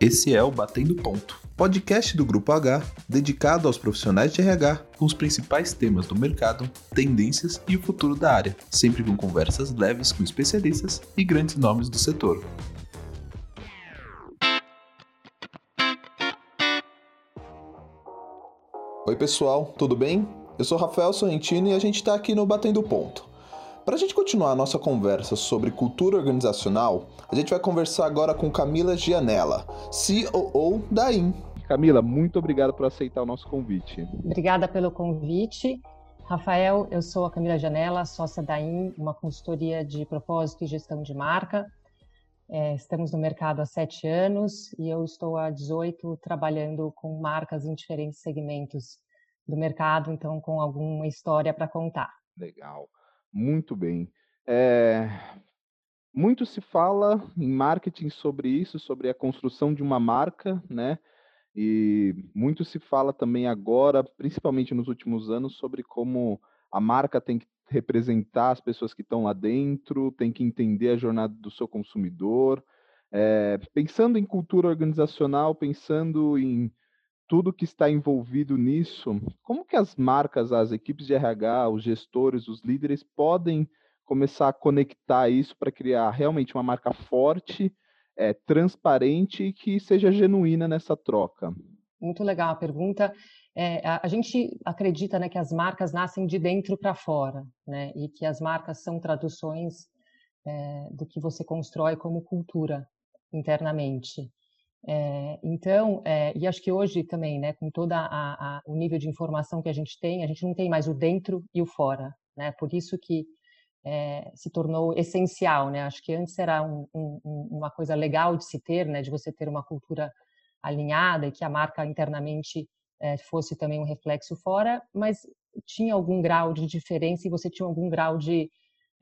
Esse é o Batendo Ponto, podcast do Grupo H, dedicado aos profissionais de RH, com os principais temas do mercado, tendências e o futuro da área, sempre com conversas leves com especialistas e grandes nomes do setor. Oi, pessoal, tudo bem? Eu sou Rafael Sorrentino e a gente está aqui no Batendo Ponto. Para a gente continuar a nossa conversa sobre cultura organizacional, a gente vai conversar agora com Camila Gianella, COO da IN. Camila, muito obrigado por aceitar o nosso convite. Obrigada pelo convite. Rafael, eu sou a Camila Janela, sócia da IN, uma consultoria de propósito e gestão de marca. É, estamos no mercado há sete anos e eu estou há 18 trabalhando com marcas em diferentes segmentos do mercado, então com alguma história para contar. Legal. Muito bem. É, muito se fala em marketing sobre isso, sobre a construção de uma marca, né? E muito se fala também agora, principalmente nos últimos anos, sobre como a marca tem que representar as pessoas que estão lá dentro, tem que entender a jornada do seu consumidor. É, pensando em cultura organizacional, pensando em tudo que está envolvido nisso, como que as marcas, as equipes de RH, os gestores, os líderes podem começar a conectar isso para criar realmente uma marca forte, é, transparente e que seja genuína nessa troca? Muito legal a pergunta. É, a, a, gente acredita né, que as marcas nascem de dentro para fora, né, e que as marcas são traduções é, do que você constrói como cultura internamente. É, então, é, e acho que hoje também, né, com todo o nível de informação que a gente tem, a gente não tem mais o dentro e o fora, né? Por isso que é, se tornou essencial, né? Acho que antes era um, um, uma coisa legal de se ter, né? De você ter uma cultura alinhada e que a marca internamente fosse também um reflexo fora, mas tinha algum grau de diferença e você tinha algum grau de,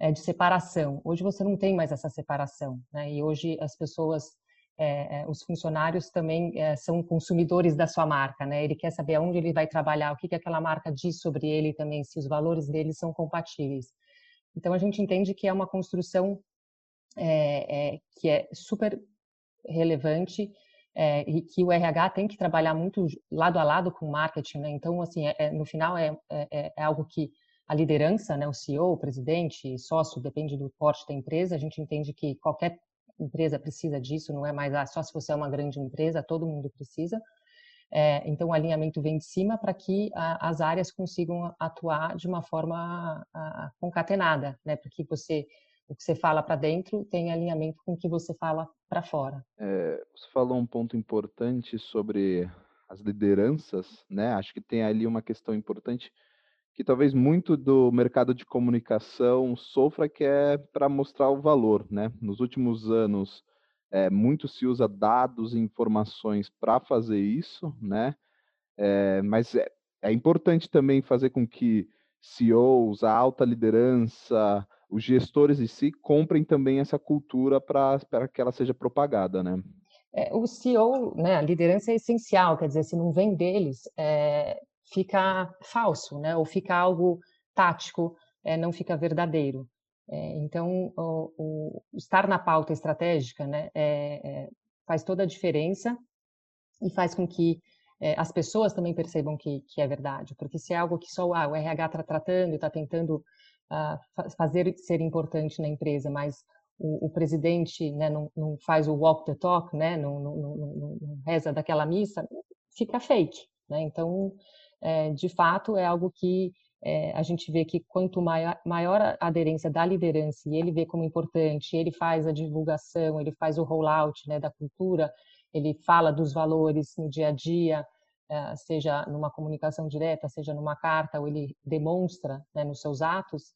de separação. Hoje você não tem mais essa separação, né? E hoje as pessoas é, é, os funcionários também é, são consumidores da sua marca, né? Ele quer saber aonde ele vai trabalhar, o que, que aquela marca diz sobre ele também, se os valores dele são compatíveis. Então a gente entende que é uma construção é, é, que é super relevante é, e que o RH tem que trabalhar muito lado a lado com o marketing, né? Então assim, no final é, é algo que a liderança, né, o CEO, o presidente, sócio, depende do porte da empresa, a gente entende que qualquer empresa precisa disso, não é mais ah, só se você é uma grande empresa, todo mundo precisa. É, então, o alinhamento vem de cima para que a, as áreas consigam atuar de uma forma a, concatenada, né? Para que você o que você fala para dentro tem alinhamento com o que você fala para fora. É, você falou um ponto importante sobre as lideranças, né? Acho que tem ali uma questão importante que talvez muito do mercado de comunicação sofra, que é para mostrar o valor, né? Nos últimos anos, é, muito se usa dados e informações para fazer isso, né? É, mas é, é importante também fazer com que CEOs, a alta liderança, os gestores em si comprem também essa cultura para que ela seja propagada, né? É, o CEO, né, a liderança é essencial, quer dizer, se não vem deles, é, fica falso, né? Ou fica algo tático, é, não fica verdadeiro. É, então, o, o, estar na pauta estratégica, né, é, é faz toda a diferença e faz com que é, as pessoas também percebam que, que, é verdade, porque se é algo que só ah, o RH está tratando está tentando uh, fazer ser importante na empresa, mas o, o presidente né, não, não, faz o walk the talk, né, não, não, não, reza daquela missa, fica fake. Né? Então, é, de fato, é algo que é, a gente vê que quanto maior, maior a aderência da liderança e ele vê como importante, ele faz a divulgação, ele faz o rollout né, da cultura, ele fala dos valores no dia a dia, é, seja numa comunicação direta, seja numa carta, ou ele demonstra né, nos seus atos,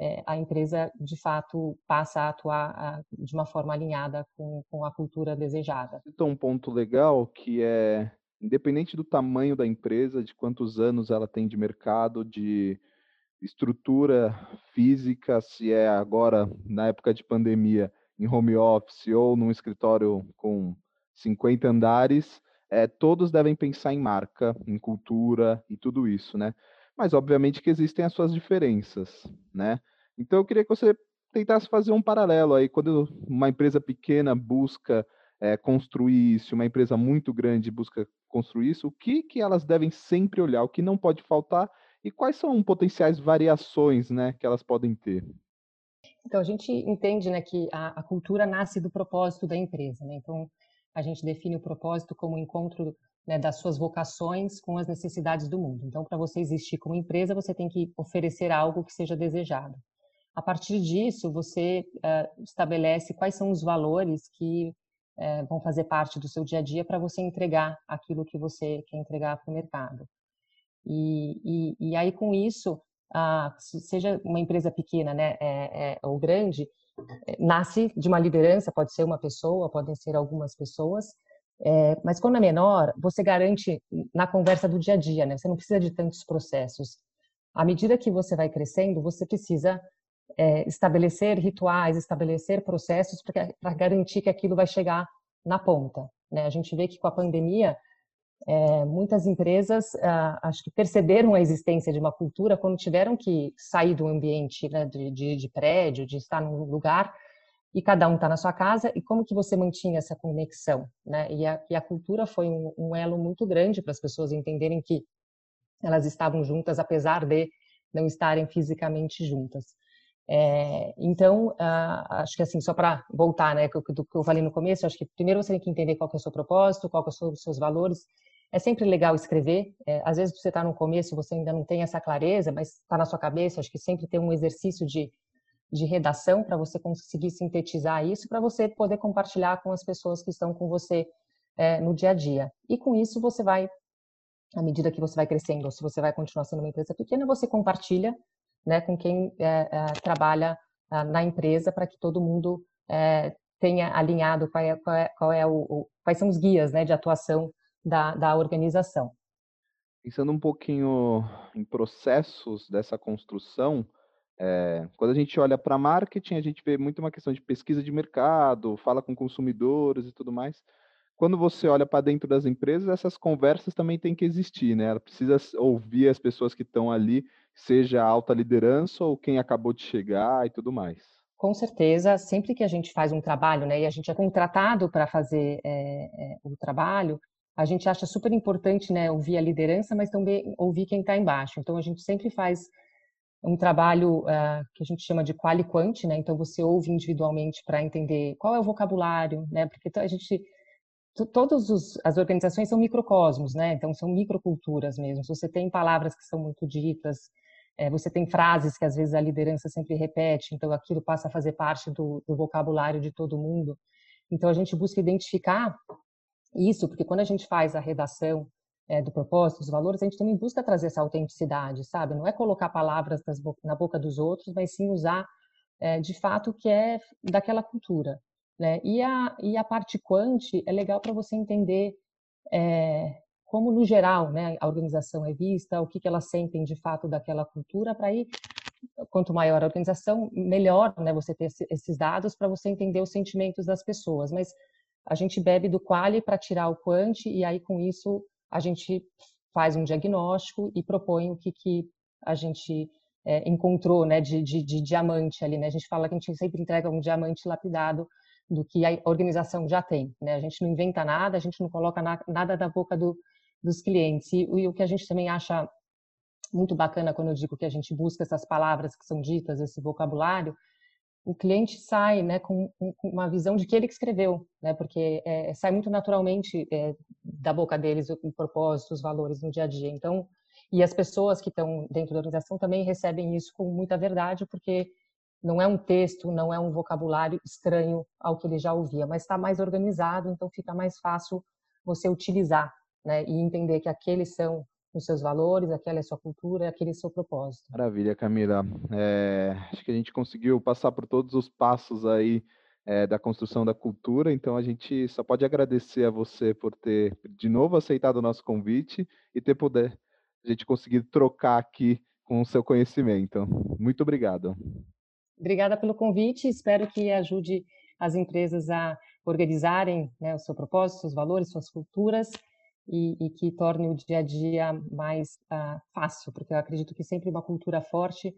é, a empresa de fato passa a atuar a, de uma forma alinhada com, com a cultura desejada. Então, um ponto legal que é independente do tamanho da empresa, de quantos anos ela tem de mercado, de estrutura física, se é agora na época de pandemia em home office ou num escritório com 50 andares, é, todos devem pensar em marca, em cultura e tudo isso, né? Mas obviamente que existem as suas diferenças, né? Então eu queria que você tentasse fazer um paralelo aí quando uma empresa pequena busca é, construir isso, uma empresa muito grande busca construir isso, o que, que elas devem sempre olhar, o que não pode faltar e quais são potenciais variações né, que elas podem ter? Então, a gente entende né, que a, a cultura nasce do propósito da empresa. Né? Então, a gente define o propósito como o encontro né, das suas vocações com as necessidades do mundo. Então, para você existir como empresa, você tem que oferecer algo que seja desejado. A partir disso, você uh, estabelece quais são os valores que uh, vão fazer parte do seu dia a dia para você entregar aquilo que você quer entregar para o mercado. E, e, e, aí, com isso, uh, seja uma empresa pequena né, é, é, ou grande, é, nasce de uma liderança, pode ser uma pessoa, podem ser algumas pessoas, é, mas quando é menor, você garante na conversa do dia a dia, né? Você não precisa de tantos processos. À medida que você vai crescendo, você precisa é, estabelecer rituais, estabelecer processos para garantir que aquilo vai chegar na ponta. Né? A gente vê que com a pandemia, é, muitas empresas ah, acho que perceberam a existência de uma cultura quando tiveram que sair do ambiente né, de, de, de prédio, de estar num lugar e cada um está na sua casa, e como que você mantinha essa conexão, né? E a, e a cultura foi um, um elo muito grande para as pessoas entenderem que elas estavam juntas, apesar de não estarem fisicamente juntas. É, então, uh, acho que assim, só para voltar, né, do, do que eu falei no começo, acho que primeiro você tem que entender qual que é o seu propósito, qual que são os seus valores. É sempre legal escrever. É, às vezes você está no começo, você ainda não tem essa clareza, mas está na sua cabeça. Acho que sempre tem um exercício de de redação para você conseguir sintetizar isso, para você poder compartilhar com as pessoas que estão com você é, no dia a dia. E com isso você vai, à medida que você vai crescendo, ou se você vai continuar sendo uma empresa pequena, você compartilha né, com quem é, é, trabalha na empresa para que todo mundo tenha alinhado qual é, qual é, qual é o, o, quais são os guias né, de atuação da, da organização. Pensando um pouquinho em processos dessa construção, é, quando a gente olha para marketing, a gente vê muito uma questão de pesquisa de mercado, fala com consumidores e tudo mais. Quando você olha para dentro das empresas, essas conversas também têm que existir, né? Ela precisa ouvir as pessoas que estão ali, seja a alta liderança ou quem acabou de chegar e tudo mais. Com certeza, sempre que a gente faz um trabalho, né, e a gente é contratado para fazer é, é, o trabalho, a gente acha super importante, né, ouvir a liderança, mas também ouvir quem está embaixo. Então, a gente sempre faz um trabalho uh, que a gente chama de quali quant, né? Então você ouve individualmente para entender qual é o vocabulário, né? Porque a gente todas as organizações são microcosmos, né? Então são microculturas mesmo. Você tem palavras que são muito ditas, é, você tem frases que às vezes a liderança sempre repete, então aquilo passa a fazer parte do, do vocabulário de todo mundo. Então a gente busca identificar isso, porque quando a gente faz a redação é, do propósito, dos valores, a gente também busca trazer essa autenticidade, sabe? Não é colocar palavras bo na boca dos outros, mas sim usar é, de fato o que é daquela cultura. Né? E, a, e a parte quant é legal para você entender é, como, no geral, né, a organização é vista, o que, que elas sentem de fato daquela cultura, para aí, quanto maior a organização, melhor né, você ter esses dados para você entender os sentimentos das pessoas. Mas a gente bebe do quali para tirar o quant, e aí com isso a gente faz um diagnóstico e propõe o que, que a gente é, encontrou né, de, de, de, diamante ali. Né? A gente fala que a gente sempre entrega um diamante lapidado do que a organização já tem. Né? A gente não inventa nada, a gente não coloca na, nada da boca do, dos clientes. E, e, o que a gente também acha muito bacana quando eu digo que a gente busca essas palavras que são ditas, esse vocabulário, o cliente sai né, com, com, uma visão de que ele que escreveu, né, porque é, sai muito naturalmente é, da boca deles o, o propósito, os valores no dia a dia. Então, e as pessoas que estão dentro da organização também recebem isso com muita verdade, porque não é um texto, não é um vocabulário estranho ao que ele já ouvia, mas está mais organizado, então fica mais fácil você utilizar né, e entender que aqueles são os seus valores, aquela é a sua cultura, aquele é o seu propósito. Maravilha, Camila. É, acho que a gente conseguiu passar por todos os passos aí é, da construção da cultura, então a gente só pode agradecer a você por ter de novo aceitado o nosso convite e ter poder a gente conseguir trocar aqui com o seu conhecimento. Muito obrigado. Obrigada pelo convite, espero que ajude as empresas a organizarem né, o seu propósito, seus valores, suas culturas e, e, que torne o dia a dia mais uh, fácil, porque eu acredito que sempre uma cultura forte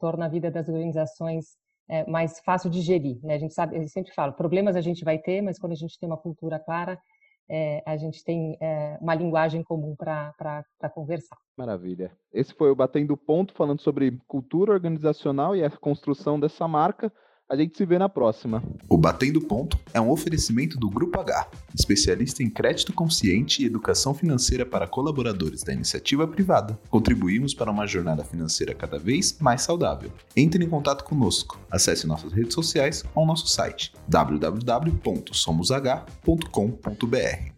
torna a vida das organizações é, mais fácil de gerir. Né? A gente sabe, eu sempre falo, problemas a gente vai ter, mas quando a gente tem uma cultura clara, é, a gente tem é, uma linguagem comum para conversar. Maravilha. Esse foi o Batendo Ponto, falando sobre cultura organizacional e a construção dessa marca. A gente se vê na próxima. O Batendo Ponto é um oferecimento do Grupo H, especialista em crédito consciente e educação financeira para colaboradores da iniciativa privada. Contribuímos para uma jornada financeira cada vez mais saudável. Entre em contato conosco. Acesse nossas redes sociais ou nosso site www.somosH.com.br.